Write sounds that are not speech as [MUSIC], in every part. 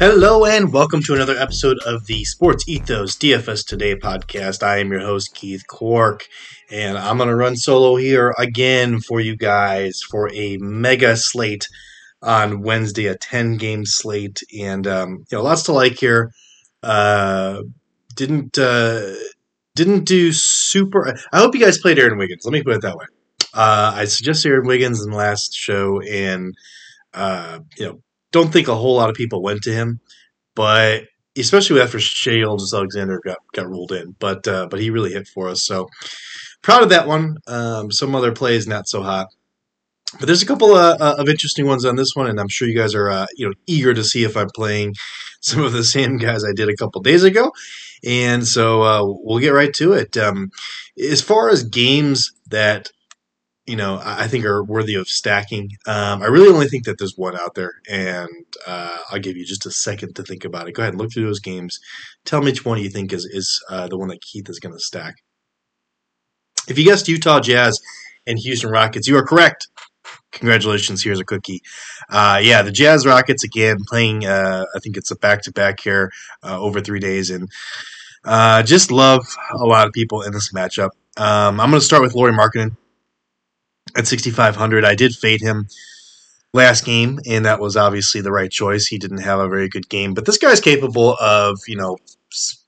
Hello and welcome to another episode of the Sports Ethos DFS Today podcast. I am your host, Keith Cork, and I'm going to run solo here again for you guys for a mega slate on Wednesday, a 10 game slate, and um, you know, lots to like here. Uh, didn't uh, didn't do super. I hope you guys played Aaron Wiggins. Let me put it that way. Uh, I suggested Aaron Wiggins in the last show, and uh, you know, don't think a whole lot of people went to him, but especially after Shea Shai Alexander got got ruled in. But uh, but he really hit for us. So proud of that one. Um, some other plays not so hot. But there's a couple uh, of interesting ones on this one, and I'm sure you guys are uh, you know eager to see if I'm playing [LAUGHS] some of the same guys I did a couple days ago. And so uh, we'll get right to it. Um, as far as games that you know, I think are worthy of stacking. Um, I really only think that there's one out there, and uh, I'll give you just a second to think about it. Go ahead and look through those games. Tell me which one you think is is uh, the one that Keith is going to stack. If you guessed Utah Jazz and Houston Rockets, you are correct. Congratulations! Here's a cookie. Uh, yeah, the Jazz Rockets again playing. Uh, I think it's a back to back here uh, over three days, and uh, just love a lot of people in this matchup. Um, I'm going to start with Lauri Markkanen at 6,500. I did fade him last game, and that was obviously the right choice. He didn't have a very good game, but this guy's capable of, you know,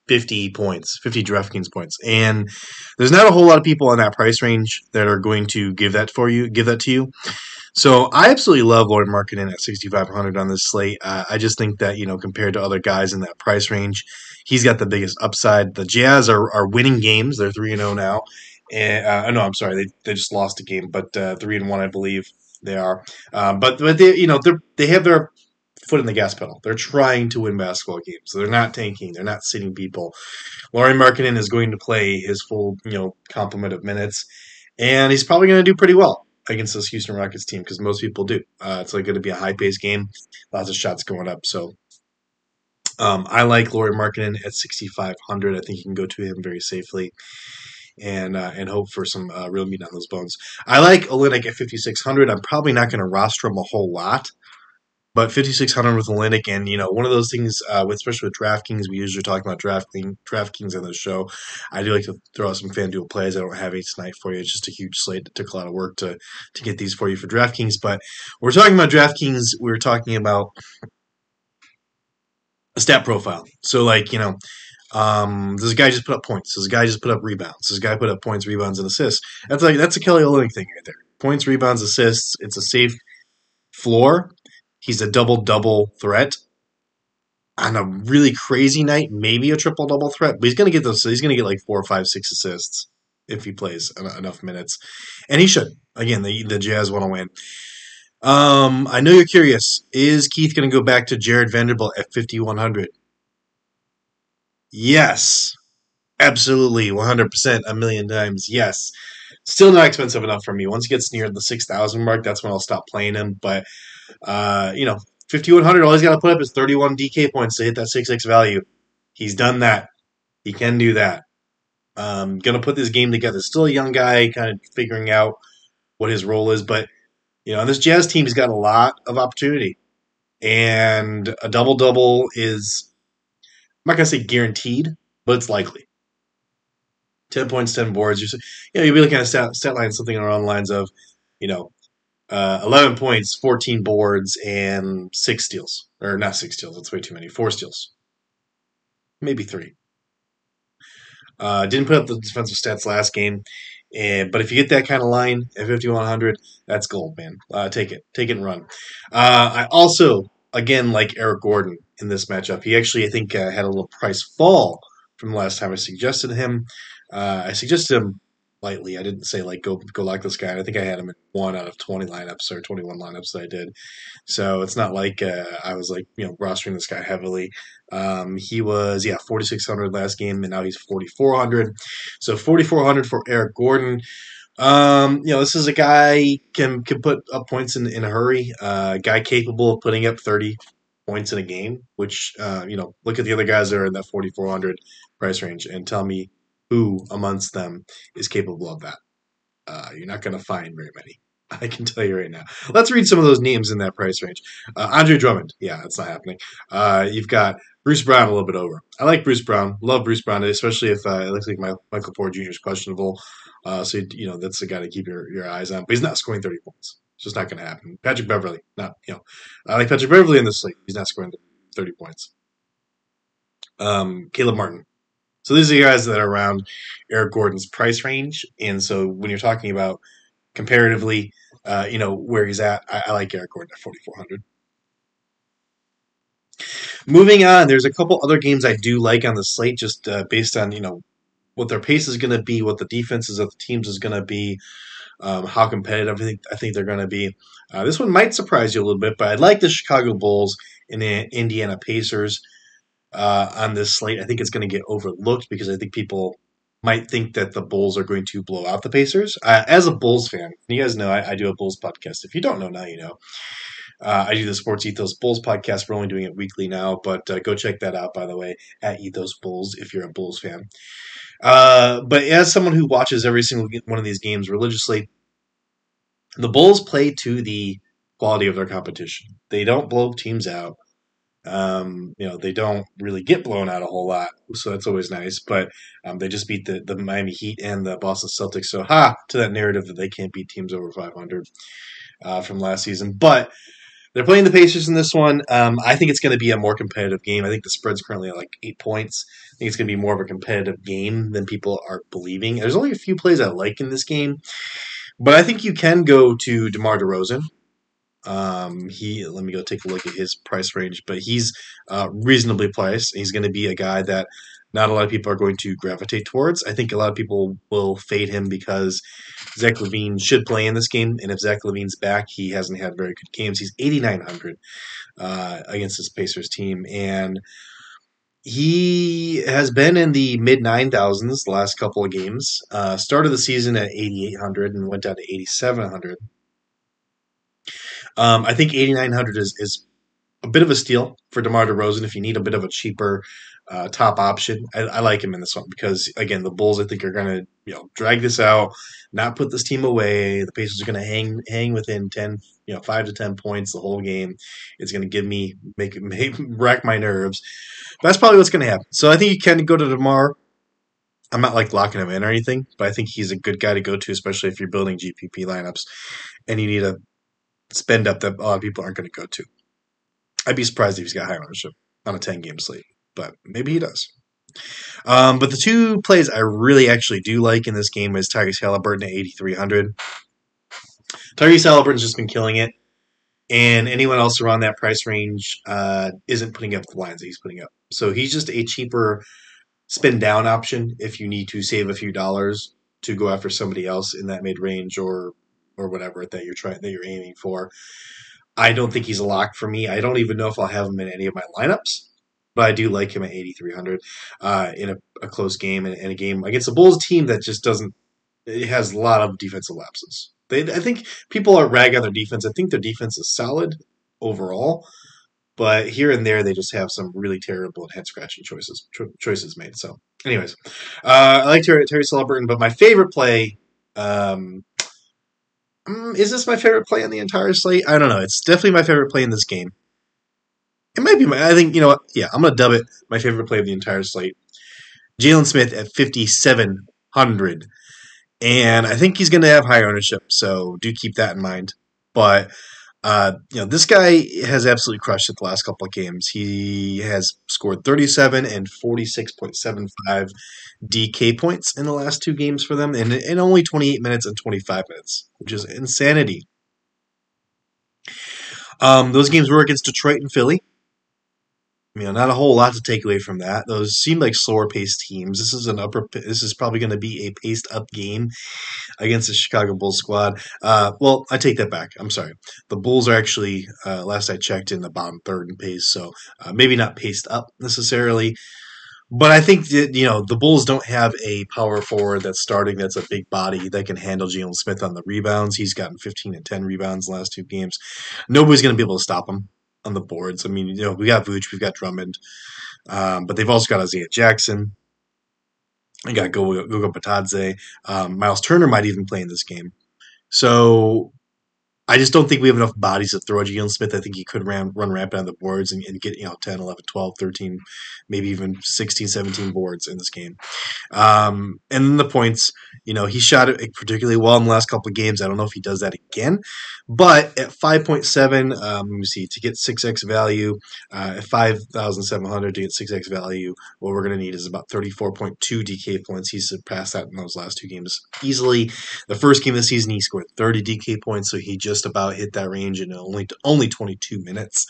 50 points, 50 DraftKings points. And there's not a whole lot of people in that price range that are going to give that for you, give that to you. So I absolutely love Lauri Markkanen at 6,500 on this slate. Uh, I just think that, you know, compared to other guys in that price range, he's got the biggest upside. The Jazz are, are winning games. They're 3 0 now. And, uh, no, I'm sorry, they, they just lost a game, but uh, three and one, I believe they are. Um, but but they you know they they have their foot in the gas pedal. They're trying to win basketball games. So they're not tanking. They're not sitting people. Lauri Markkanen is going to play his full you know complement of minutes, and he's probably going to do pretty well against this Houston Rockets team because most people do. Uh, it's like going to be a high paced game, lots of shots going up. So. Um, I like Lauri Markkanen at 6,500. I think you can go to him very safely and uh, and hope for some uh, real meat on those bones. I like Olynyk at 5600. I'm probably not going to roster him a whole lot, but 5600 with Olynyk, and you know one of those things, uh, with, especially with DraftKings, we usually talk about DraftKings DraftKings on the show. I do like to throw out some FanDuel plays. I don't have any tonight for you. It's just a huge slate. It took a lot of work to to get these for you for DraftKings, but we're talking about DraftKings. We are talking about a stat profile. So like you know um, this guy just put up points. This guy just put up rebounds. This guy put up points, rebounds, and assists. That's like that's a Kelly Olynyk thing right there. Points, rebounds, assists. It's a safe floor. He's a double double threat. On a really crazy night, maybe a triple double threat, but he's gonna get those. He's gonna get like four, five, six assists if he plays enough minutes, and he should. Again, the the Jazz want to win. Um, I know you're curious. Is Keith going to go back to Jarred Vanderbilt at 5100? Yes. Absolutely. 100%. A million times. Yes. Still not expensive enough for me. Once he gets near the 6,000 mark, that's when I'll stop playing him. But, uh, you know, 5,100, all he's got to put up is 31 DK points to hit that 6x value. He's done that. He can do that. Um, gonna put this game together. Still a young guy, kind of figuring out what his role is. But, you know, this Jazz team has got a lot of opportunity. And a double double is not gonna say guaranteed, but it's likely. Ten points, ten boards. You're, you know, you'll be looking at a stat, stat line something along the lines of, you know, uh, eleven points, fourteen boards, and six steals, or not six steals. That's way too many. Four steals, maybe three. Uh, didn't put up the defensive stats last game, and but if you get that kind of line at 5100, that's gold, man. Uh, take it, take it and run. Uh, I also again like Eric Gordon in this matchup. He actually, I think, uh, had a little price fall from the last time I suggested him. Uh, I suggested him lightly. I didn't say like go go like this guy. I think I had him in one out of twenty lineups or twenty one lineups that I did. So it's not like uh, I was like you know rostering this guy heavily. Um, he was yeah forty six hundred last game, and now he's forty four hundred. So forty four hundred for Eric Gordon. Um, you know, this is a guy can can put up points in in a hurry. Uh, guy capable of putting up 30, points in a game, which, uh, you know, look at the other guys that are in that 4,400 price range and tell me who amongst them is capable of that. Uh, you're not going to find very many. [LAUGHS] I can tell you right now. Let's read some of those names in that price range. Uh, Andre Drummond, yeah, that's not happening. Uh, you've got Bruce Brown a little bit over. I like Bruce Brown. Love Bruce Brown, especially if uh, it looks like my, Michael Porter Jr. is questionable. Uh, so you know that's the guy to keep your, your eyes on. But he's not scoring thirty points. It's just not going to happen. Patrick Beverley. not you know, I like Patrick Beverley in this league. He's not scoring thirty points. Um, Caleb Martin. So these are the guys that are around Eric Gordon's price range, and so when you're talking about comparatively, uh, you know where he's at, I, I like Eric Gordon at 4400. Moving on, there's a couple other games I do like on the slate, just uh, based on you know what their pace is going to be, what the defenses of the teams is going to be, um, how competitive I think, I think they're going to be. Uh, this one might surprise you a little bit, but I like the Chicago Bulls and the Indiana Pacers uh, on this slate. I think it's going to get overlooked because I think people might think that the Bulls are going to blow out the Pacers. Uh, as a Bulls fan, you guys know I, I, do a Bulls podcast. If you don't know now, you know. Uh, I do the Sports Ethos Bulls podcast. We're only doing it weekly now, but uh, go check that out, by the way, at Ethos Bulls if you're a Bulls fan. Uh, but as someone who watches every single one of these games religiously, the Bulls play to the quality of their competition. They don't blow teams out. Um, you know, they don't really get blown out a whole lot, so that's always nice. But um, they just beat the, the Miami Heat and the Boston Celtics. So, ha, to that narrative that they can't beat teams over 500 uh, from last season. But they're playing the Pacers in this one. Um, I think it's going to be a more competitive game. I think the spread's currently at like eight points. I think it's going to be more of a competitive game than people are believing. There's only a few plays I like in this game, but I think you can go to DeMar DeRozan. Um, he let me go take a look at his price range, but he's uh, reasonably priced. He's going to be a guy that not a lot of people are going to gravitate towards. I think a lot of people will fade him because Zach LaVine should play in this game, and if Zach LaVine's back, he hasn't had very good games. He's 8,900 uh, against this Pacers team, and he has been in the mid 9,000s the last couple of games. Uh, started the season at 8,800 and went down to 8,700. Um, I think 8,900 is, is a bit of a steal for DeMar DeRozan if you need a bit of a cheaper uh, top option. I, I, like him in this one because again, the Bulls I think are going to you know drag this out, not put this team away. The Pacers are going to hang hang within ten, you know, five to ten points the whole game. It's going to give me make, [LAUGHS] make wreck my nerves. But that's probably what's going to happen. So I think you can go to Demar. I'm not like locking him in or anything, but I think he's a good guy to go to, especially if you're building GPP lineups and you need a spend up that a lot of people aren't going to go to. I'd be surprised if he's got high ownership on a 10 game slate but maybe he does. Um, but the two plays I really actually do like in this game is Tyrese Halliburton at 8,300. Tyrese Halliburton's just been killing it, and anyone else around that price range uh, isn't putting up the lines that he's putting up. So he's just a cheaper spin down option if you need to save a few dollars to go after somebody else in that mid range or or whatever that you're trying that you're aiming for. I don't think he's a lock for me. I don't even know if I'll have him in any of my lineups but I do like him at 8,300 uh, in a, a, close game and, a game against a Bulls team that just doesn't. It has a lot of defensive lapses. They, I think people are rag on their defense. I think their defense is solid overall, but here and there they just have some really terrible and head scratching choices cho- choices made. So, anyways, uh, I like Terry, Terry Halliburton, but my favorite play. Um, mm, is this my favorite play on the entire slate? I don't know. It's definitely my favorite play in this game. It might be my. I think you know. what? Yeah, I'm gonna dub it my favorite play of the entire slate. Jalen Smith at 5700, and I think he's gonna have high ownership. So do keep that in mind. But uh, you know, this guy has absolutely crushed it the last couple of games. He has scored 37 and 46.75 DK points in the last two games for them, in, in only 28 minutes and 25 minutes, which is insanity. Um, those games were against Detroit and Philly. You know, not a whole lot to take away from that. Those seem like slower paced teams. This is an upper. This is probably going to be a paced up game against the Chicago Bulls squad. Uh, well, I take that back. I'm sorry. The Bulls are actually, uh, last I checked, in the bottom third in pace, so uh, maybe not paced up necessarily. But I think that you know the Bulls don't have a power forward that's starting that's a big body that can handle Jalen Smith on the rebounds. He's gotten 15 and 10 rebounds last two games. Nobody's going to be able to stop him on the boards. I mean, you know, we got Vooch, we've got Drummond, um, but they've also got Isaiah Jackson. I got Goga Bitadze. Um, Miles Turner might even play in this game. So I just don't think we have enough bodies to throw at Jalen Smith. I think he could ram, run rampant on the boards and, and, get, you know, 10, 11, 12, 13, maybe even 16, 17 boards in this game. Um, and then the points, you know, he shot it particularly well in the last couple of games. I don't know if he does that again. But at 5.7, um, let me see, to get 6x value, uh, at 5,700 to get 6x value, what we're going to need is about 34.2 DK points. He surpassed that in those last two games easily. The first game of the season, he scored 30 DK points, so he just about hit that range in only only 22 minutes.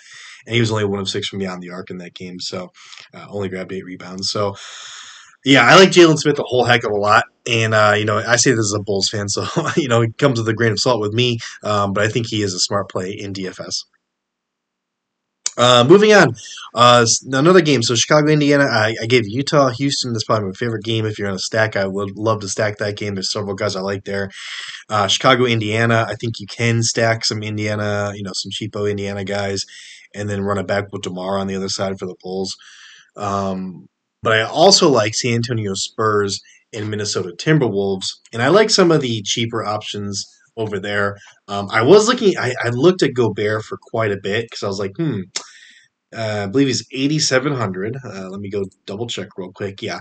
And he was only one of six from beyond the arc in that game, so uh, only grabbed eight rebounds. So, yeah, I like Jalen Smith a whole heck of a lot. And, uh, you know, I say this as a Bulls fan, so, [LAUGHS] you know, it comes with a grain of salt with me, um, but I think he is a smart play in DFS. Uh, moving on, uh, another game. So Chicago, Indiana. I, I, gave Utah, Houston. That's probably my favorite game. If you're on a stack, I would love to stack that game. There's several guys I like there. Uh, Chicago, Indiana. I think you can stack some Indiana, you know, some cheapo Indiana guys, and then run it back with Demar on the other side for the Bulls. Um, but I also like San Antonio Spurs and Minnesota Timberwolves, and I like some of the cheaper options over there. Um, I was looking, I, I, looked at Gobert for quite a bit because I was like, hmm, uh, I believe he's 8,700. Uh, let me go double check real quick. Yeah,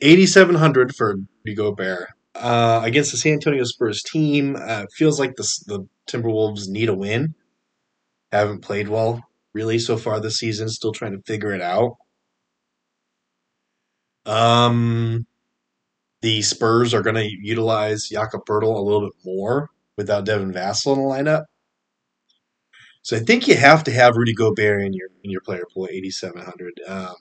8,700 for Gobert. Uh, against the San Antonio Spurs team, uh, feels like the, the Timberwolves need a win. Haven't played well really so far this season. Still trying to figure it out. Um, the Spurs are going to utilize Jakob Poeltl a little bit more without Devin Vassell in the lineup. So I think you have to have Rudy Gobert in your in your player pool, eighty seven hundred. Um,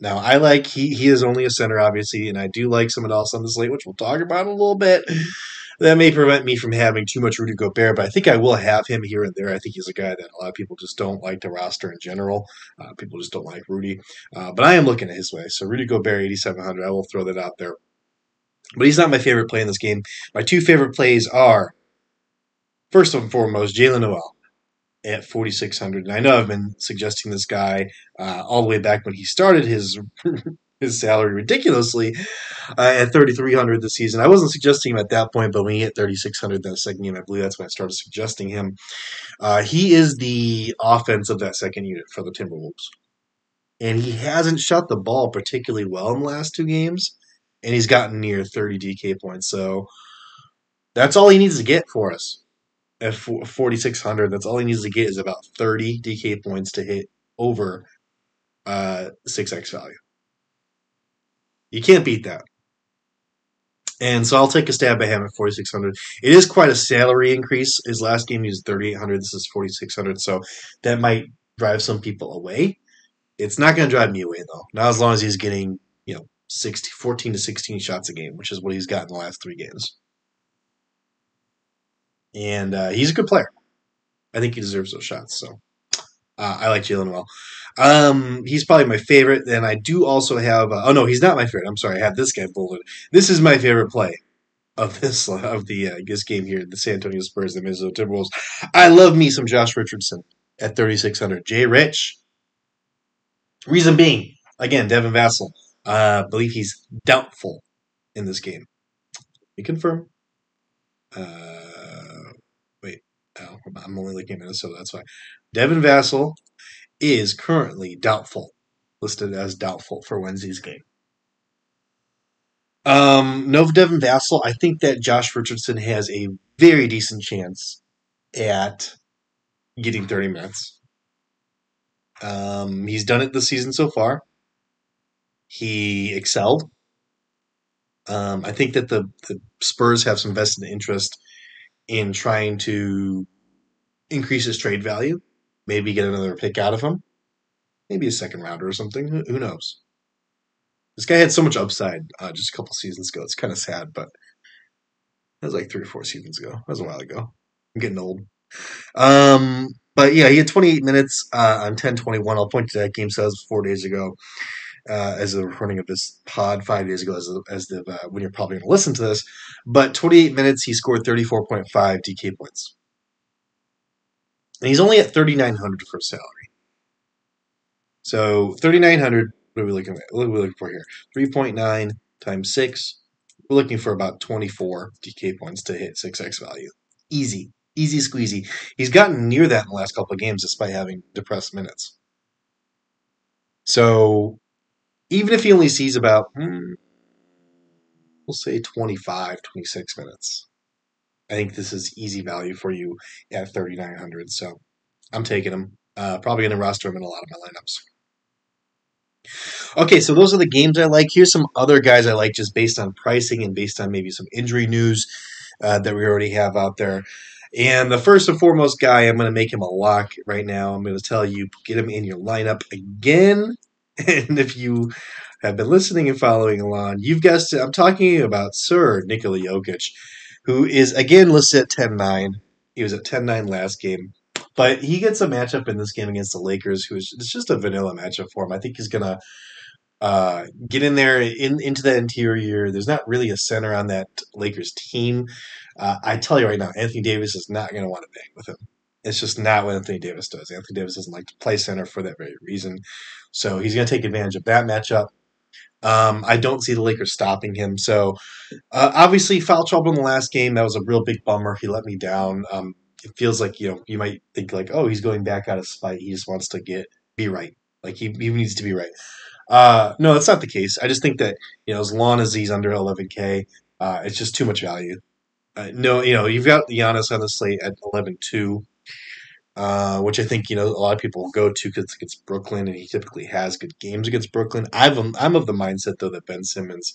now I like he he is only a center, obviously, and I do like someone else on the slate, which we'll talk about a little bit. That may prevent me from having too much Rudy Gobert, but I think I will have him here and there. I think he's a guy that a lot of people just don't like to roster in general. Uh, people just don't like Rudy, uh, but I am looking at his way. So Rudy Gobert, eighty seven hundred. I will throw that out there. But he's not my favorite play in this game. My two favorite plays are first and foremost Jaylen Nowell at 4600 and i know i've been suggesting this guy uh, all the way back when he started his [LAUGHS] his salary ridiculously uh, at 3300 this season. I wasn't suggesting him at that point but when he hit 3600 that second game i believe that's when i started suggesting him. Uh, he is the offense of that second unit for the timberwolves. And he hasn't shot the ball particularly well in the last two games and he's gotten near 30 dk points. So that's all he needs to get for us at 4600 that's all he needs to get is about 30 dk points to hit over uh 6x value you can't beat that and so I'll take a stab at him at 4600. It is quite a salary increase. His last game he was 3800. This is 4600. So that might drive some people away. It's not going to drive me away though. Not as long as he's getting, you know, 60, 14 to 16 shots a game, which is what he's got in the last three games and uh, he's a good player. I think he deserves those shots. So uh, I like Jaylen Nowell. Um, he's probably my favorite. And I do also have. Uh, oh no, he's not my favorite. I'm sorry. I have this guy bulleted. This is my favorite play of this [LAUGHS] of the uh, this game here. The San Antonio Spurs, the Minnesota Timberwolves. I love me some Josh Richardson at 3600. Jay Rich. Reason being, again, Devin Vassell. Uh, believe he's doubtful in this game. We confirm. Uh, Oh, I'm only looking at Minnesota. That's why. Devin Vassell is currently doubtful, listed as doubtful for Wednesday's game. Um, no Devin Vassell. I think that Josh Richardson has a very decent chance at getting 30 minutes. Um, he's done it this season so far. He excelled. Um, I think that the, the Spurs have some vested interest in trying to increase his trade value, maybe get another pick out of him, maybe a second rounder or something. Who, knows? This guy had so much upside uh, just a couple seasons ago. It's kind of sad, but that was like three or four seasons ago. That was a while ago. I'm getting old. Um, but yeah, he had 28 minutes uh, on 10-21. I'll point to that game. So that was four days ago uh, as the recording of this pod five days ago, as, as the uh, when you're probably going to listen to this. But 28 minutes, he scored 34.5 DK points, and he's only at 3,900 for salary. So 3,900. What are we looking at? What are we looking for here? 3.9 times six. We're looking for about 24 DK points to hit 6x value. Easy. Easy squeezy. He's gotten near that in the last couple of games despite having depressed minutes. So even if he only sees about, hmm, we'll say 25, 26 minutes, I think this is easy value for you at 3,900. So I'm taking him. Uh, probably going to roster him in a lot of my lineups. Okay, so those are the games I like. Here's some other guys I like just based on pricing and based on maybe some injury news uh, that we already have out there. And the first and foremost guy, I'm going to make him a lock right now. I'm going to tell you, get him in your lineup again. [LAUGHS] And if you have been listening and following along, you've guessed it. I'm talking about Sir Nikola Jokic, who is again listed at 10 9. He was at 10 9 last game. But he gets a matchup in this game against the Lakers, who's it's just a vanilla matchup for him. I think he's gonna uh, get in there in into that interior. There's not really a center on that Lakers team. Uh, I tell you right now, Anthony Davis is not going to want to bang with him. It's just not what Anthony Davis does. Anthony Davis doesn't like to play center for that very reason. So he's going to take advantage of that matchup. Um, I don't see the Lakers stopping him. So uh, obviously, foul trouble in the last game. That was a real big bummer. He let me down. Um, it feels like you know you might think like, oh, he's going back out of spite. He just wants to get be right. Like he, he needs to be right. Uh, no, that's not the case. I just think that you know as long as he's under 11k, uh, it's just too much value. Uh, no, you know you've got Giannis on the slate at 11-2, uh, which I think you know a lot of people go to because it's against Brooklyn, and he typically has good games against Brooklyn. I've, I'm of the mindset though that Ben Simmons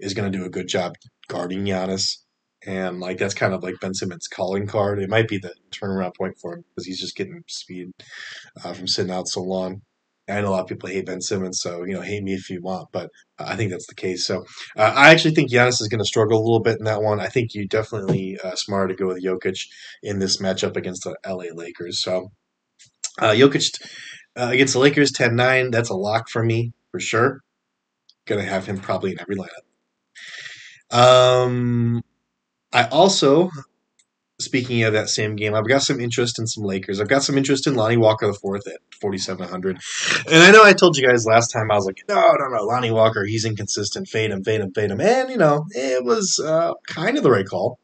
is going to do a good job guarding Giannis and like that's kind of like Ben Simmons' calling card. It might be the turnaround point for him because he's just getting speed uh, from sitting out so long. I know a lot of people hate Ben Simmons, so you know, hate me if you want, but I think that's the case. So uh, I actually think Giannis is going to struggle a little bit in that one. I think you definitely uh, smarter to go with Jokic in this matchup against the LA Lakers. So uh, Jokic uh, against the Lakers, 10-9, that's a lock for me for sure. Going to have him probably in every lineup. Um, I also, speaking of that same game, I've got some interest in some Lakers. I've got some interest in Lonnie Walker the fourth at forty seven hundred. And I know I told you guys last time I was like, no, no, no, Lonnie Walker, he's inconsistent. Fade him, fade him, fade him. And you know, it was uh, kind of the right call.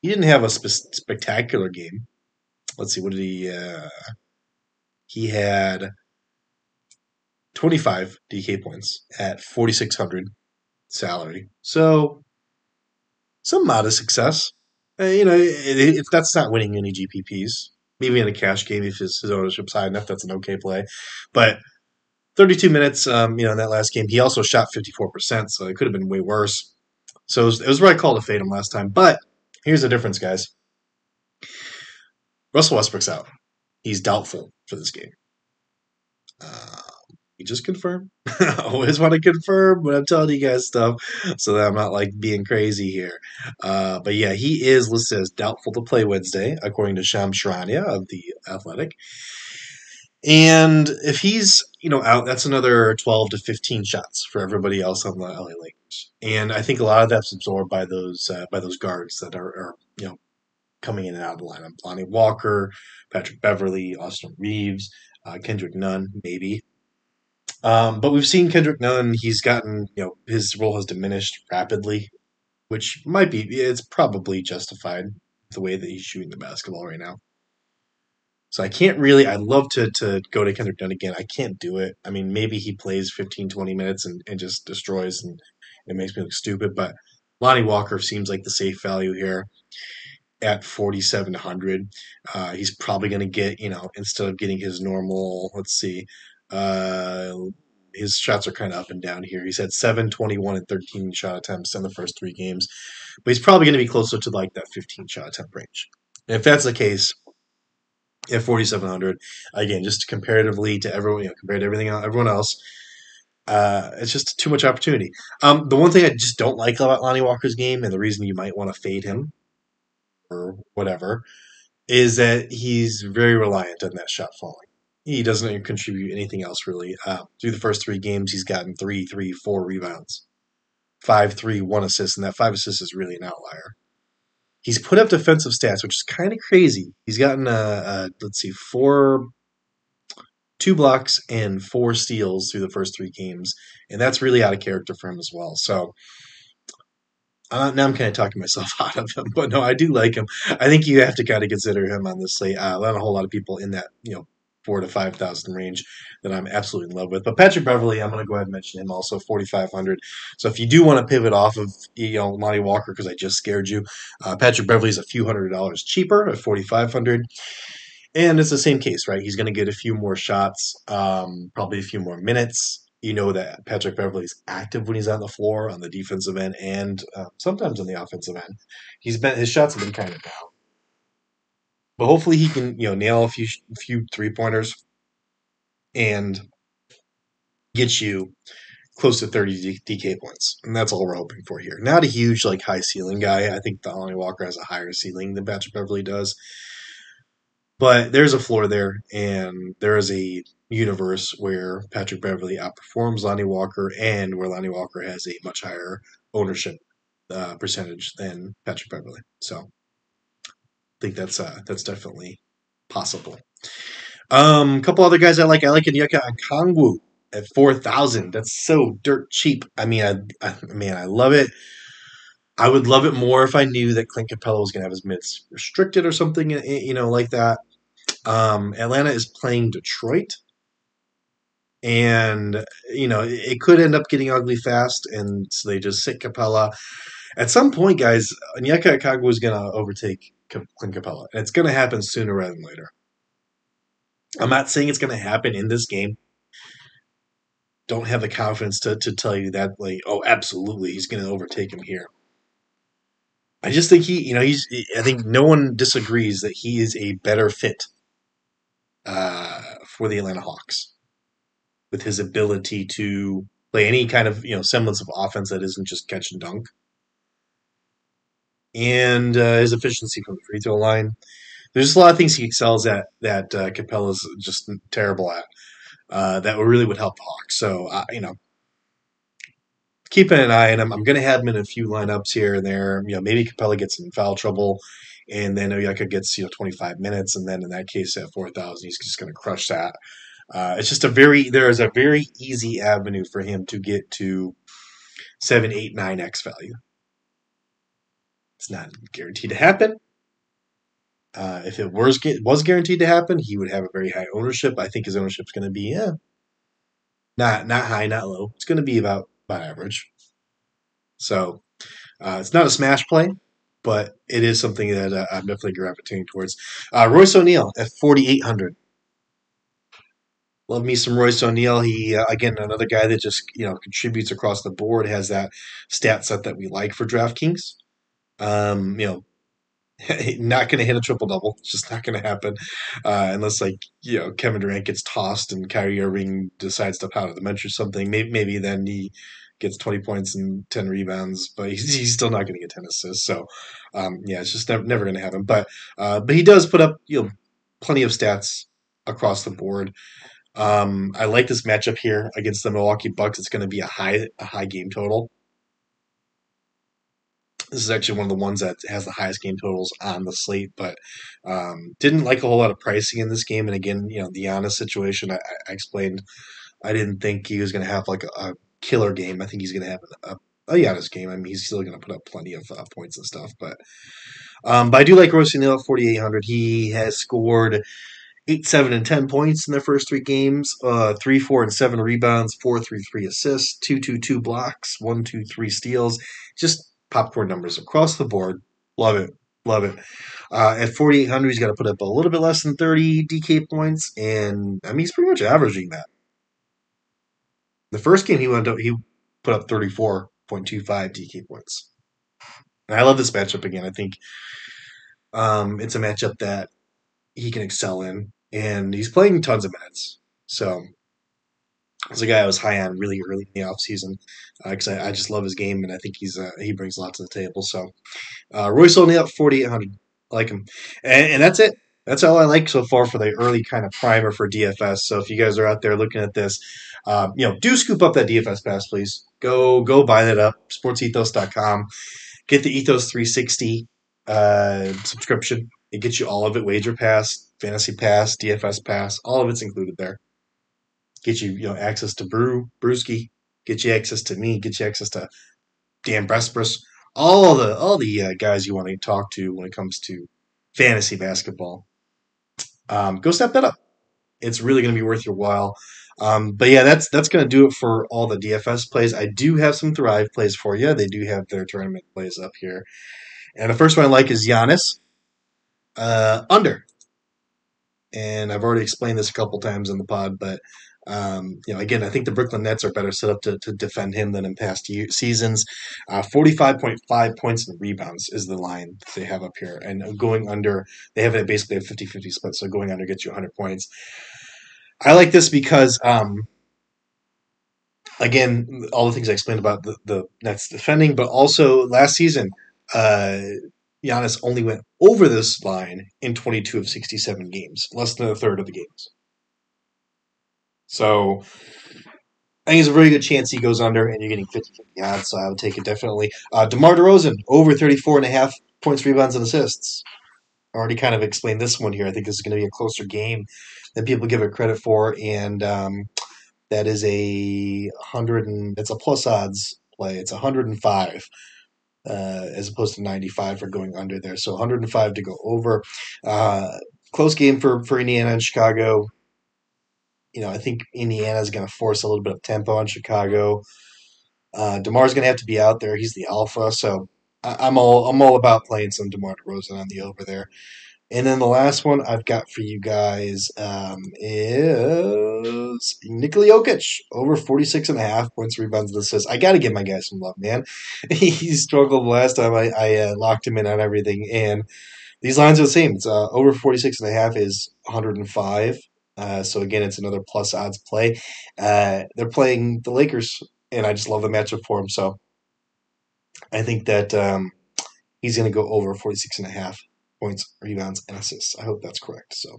He didn't have a spe- spectacular game. Let's see, what did he? Uh, he had twenty five DK points at forty six hundred salary. So some modest success. Uh, you know, if that's not winning any GPPs, maybe in a cash game if his, his ownership's high enough, that's an okay play. But 32 minutes, um, you know, in that last game, he also shot 54%, so it could have been way worse. So it was, it was right call to fade him last time. But here's the difference, guys. Russell Westbrook's out. He's doubtful for this game. Uh, just confirm. [LAUGHS] I always want to confirm when I'm telling you guys stuff so that I'm not like being crazy here. Uh, but yeah, he is listed as doubtful to play Wednesday, according to Shams Charania of the Athletic. And if he's you know out, that's another 12 to 15 shots for everybody else on the LA Lakers. And I think a lot of that's absorbed by those uh, by those guards that are, are you know coming in and out of the lineup. Lonnie Walker, Patrick Beverley, Austin Reaves, uh, Kendrick Nunn, maybe. Um, but we've seen Kendrick Nunn. He's gotten, you know, his role has diminished rapidly, which might be, it's probably justified the way that he's shooting the basketball right now. So I can't really, I'd love to, to go to Kendrick Nunn again. I can't do it. I mean, maybe he plays 15, 20 minutes and, and just destroys and it makes me look stupid. But Lonnie Walker seems like the safe value here at 4,700. Uh, he's probably going to get, you know, instead of getting his normal, let's see, uh, his shots are kind of up and down here. He's had 7, 21, and 13 shot attempts in the first three games, but he's probably going to be closer to like that 15 shot attempt range. And if that's the case, at 4,700, again, just comparatively to everyone, you know, compared to everything everyone else, uh, it's just too much opportunity. Um, the one thing I just don't like about Lonnie Walker's game, and the reason you might want to fade him or whatever, is that he's very reliant on that shot falling he doesn't contribute anything else really. Uh, through the first three games, he's gotten three, three, four rebounds, five, three, one assist, and that five assists is really an outlier. He's put up defensive stats, which is kind of crazy. He's gotten a, a let's see, four, two blocks and four steals through the first three games, and that's really out of character for him as well. So uh, now I'm kind of talking myself [LAUGHS] out of him, but no, I do like him. I think you have to kind of consider him on this slate. Uh, not a whole lot of people in that you know four to five thousand range that I'm absolutely in love with. But Patrick Beverley, I'm going to go ahead and mention him also, 4,500. So if you do want to pivot off of you know Lonnie Walker because I just scared you, uh, Patrick Beverley is a few hundred dollars cheaper at 4,500. And it's the same case, right? He's going to get a few more shots, um, probably a few more minutes. You know that Patrick Beverley is active when he's on the floor on the defensive end and uh, sometimes on the offensive end. He's been his shots have been kind of down, but hopefully he can you know nail a few few three pointers and get you close to 30 DK points. And that's all we're hoping for here. Not a huge, like, high ceiling guy. I think Lonnie Walker has a higher ceiling than Patrick Beverley does. But there's a floor there, and there is a universe where Patrick Beverley outperforms Lonnie Walker and where Lonnie Walker has a much higher ownership uh, percentage than Patrick Beverley. So think that's uh, that's definitely possible. Um, a couple other guys I like. I like Onyeka Okongwu at four thousand. That's so dirt cheap. I mean, I, I man, I love it. I would love it more if I knew that Clint Capela was going to have his minutes restricted or something, you know, like that. Um, Atlanta is playing Detroit, and you know it could end up getting ugly fast, and so they just sit Capela. At some point, guys, Onyeka Okongwu is going to overtake Clint Capela, and it's going to happen sooner rather than later. I'm not saying it's going to happen in this game. Don't have the confidence to, to tell you that, like, oh, absolutely, he's going to overtake him here. I just think he, you know, he's. I think no one disagrees that he is a better fit uh, for the Atlanta Hawks with his ability to play any kind of you know semblance of offense that isn't just catch and dunk, and uh, his efficiency from the free throw line there's just a lot of things he excels at that uh, Capela's just terrible at. Uh, that really would help Hawks. So uh, you know, keeping an eye on him. I'm going to have him in a few lineups here and there. You know, maybe Capela gets in foul trouble, and then Oyeka gets you know 25 minutes, and then in that case at 4,000, he's just going to crush that. Uh, it's just a very there is a very easy avenue for him to get to seven, eight, nine x value. It's not guaranteed to happen, uh, if it was was guaranteed to happen, he would have a very high ownership. I think his ownership is going to be yeah, not not high, not low. It's going to be about about average. So uh, it's not a smash play, but it is something that uh, I'm definitely gravitating towards. Uh, Royce O'Neale at 4,800. Love me some Royce O'Neale. He uh, again another guy that just you know contributes across the board. Has that stat set that we like for DraftKings. Um, you know, [LAUGHS] not going to hit a triple double. It's just not going to happen uh, unless like you know Kevin Durant gets tossed and Kyrie Irving decides to pound the bench or something. Maybe maybe then he gets 20 points and 10 rebounds, but he's, he's still not going to get 10 assists. So um, yeah, it's just never, never going to happen. But uh, but he does put up you know plenty of stats across the board. Um, I like this matchup here against the Milwaukee Bucks. It's going to be a high a high game total. This is actually one of the ones that has the highest game totals on the slate, but um, didn't like a whole lot of pricing in this game. And again, you know, the Giannis situation, I, I explained. I didn't think he was going to have like a, a, killer game. I think he's going to have a, a Giannis game. I mean, he's still going to put up plenty of uh, points and stuff, but um, but I do like O'Neale at 4,800. He has scored eight, seven, and ten points in their first three games. Uh, three, four, and seven rebounds. Four, three, three assists. Two, two, two blocks. One, two, three steals. Just popcorn numbers across the board. Love it. Love it. Uh, at 4,800, he's got to put up a little bit less than 30 DK points, and I mean, he's pretty much averaging that. The first game he went up, he put up 34.25 DK points. And I love this matchup again. I think um, it's a matchup that he can excel in, and he's playing tons of minutes. So He's a guy I was high on really early in the offseason because uh, I, I, just love his game and I think he's uh, he brings a lot to the table. So uh, Royce O'Neale, 4,800. I like him. And, and, that's it. That's all I like so far for the early kind of primer for DFS. So if you guys are out there looking at this, uh, you know, do scoop up that DFS pass, please. Go go buy that up. Sportsethos.com. Get the Ethos 360 uh, subscription. It gets you all of it: Wager Pass, Fantasy Pass, DFS Pass. All of it's included there get you, you know, access to Brew, Brewski, get you access to me, get you access to Dan Brespris, all the all the uh, guys you want to talk to when it comes to fantasy basketball. Um, go step that up. It's really going to be worth your while. Um, but yeah, that's that's going to do it for all the DFS plays. I do have some Thrive plays for you. They do have their tournament plays up here. And the first one I like is Giannis uh, under. And I've already explained this a couple times in the pod, but um, you know, again, I think the Brooklyn Nets are better set up to, to defend him than in past year, seasons. Uh, 45.5 points and rebounds is the line they have up here. And going under, they have basically a 50 50 split, so going under gets you 100 points. I like this because, um, again, all the things I explained about the, the Nets defending, but also last season, uh, Giannis only went over this line in 22 of 67 games, less than a third of the games. So I think it's a very good chance he goes under, and you're getting 50 50 odds, so I would take it definitely. Uh, DeMar DeRozan, over 34 and a half points, rebounds, and assists. I already kind of explained this one here. I think this is going to be a closer game than people give it credit for, and um, that is a hundred and it's a plus odds play. It's 105 uh, as opposed to 95 for going under there. So 105 to go over. Uh, close game for for Indiana and Chicago. You know, I think Indiana is going to force a little bit of tempo on Chicago. Uh, Demar's going to have to be out there. He's the alpha, so I, am all I'm all about playing some Demar Derozan on the over there. And then the last one I've got for you guys um, is Nikola Jokic, over 46 and a half points, rebounds, and assists. I got to give my guy some love, man. [LAUGHS] he struggled the last time I, I uh, locked him in on everything. And these lines are the same. It's uh, over 46 and a half is 105. Uh, so again, it's another plus odds play. Uh, they're playing the Lakers, and I just love the matchup for him. So I think that um, he's going to go over 46 and a half points, rebounds, and assists. I hope that's correct. So,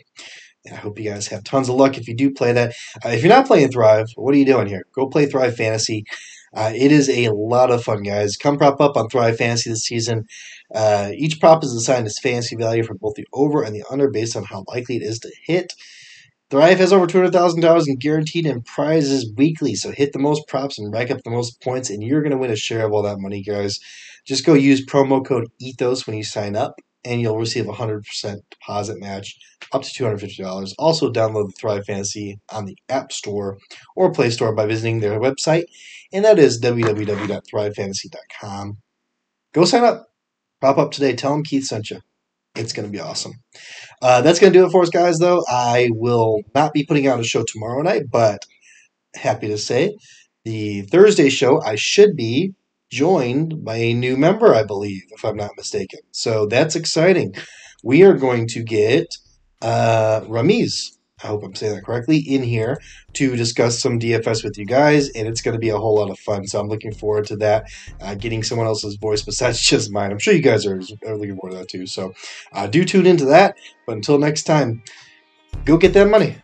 I hope you guys have tons of luck if you do play that. Uh, if you're not playing Thrive, what are you doing here? Go play Thrive Fantasy. Uh, it is a lot of fun, guys. Come prop up on Thrive Fantasy this season. Uh, each prop is assigned its fantasy value for both the over and the under based on how likely it is to hit. Thrive has over $200,000 in guaranteed and prizes weekly, so hit the most props and rack up the most points, and you're going to win a share of all that money, guys. Just go use promo code ETHOS when you sign up, and you'll receive a 100% deposit match up to $250. Also, download the Thrive Fantasy on the App Store or Play Store by visiting their website, and that is www.thrivefantasy.com. Go sign up. Pop up today. Tell them Keith sent you. It's going to be awesome. Uh, that's going to do it for us, guys, though. I will not be putting out a show tomorrow night, but happy to say the Thursday show, I should be joined by a new member, I believe, if I'm not mistaken. So that's exciting. We are going to get uh, Ramiz I hope I'm saying that correctly, in here to discuss some DFS with you guys, and it's going to be a whole lot of fun. So I'm looking forward to that, uh, getting someone else's voice besides [LAUGHS] just mine. I'm sure you guys are, are looking forward to that too. So uh, do tune into that. But until next time, go get that money.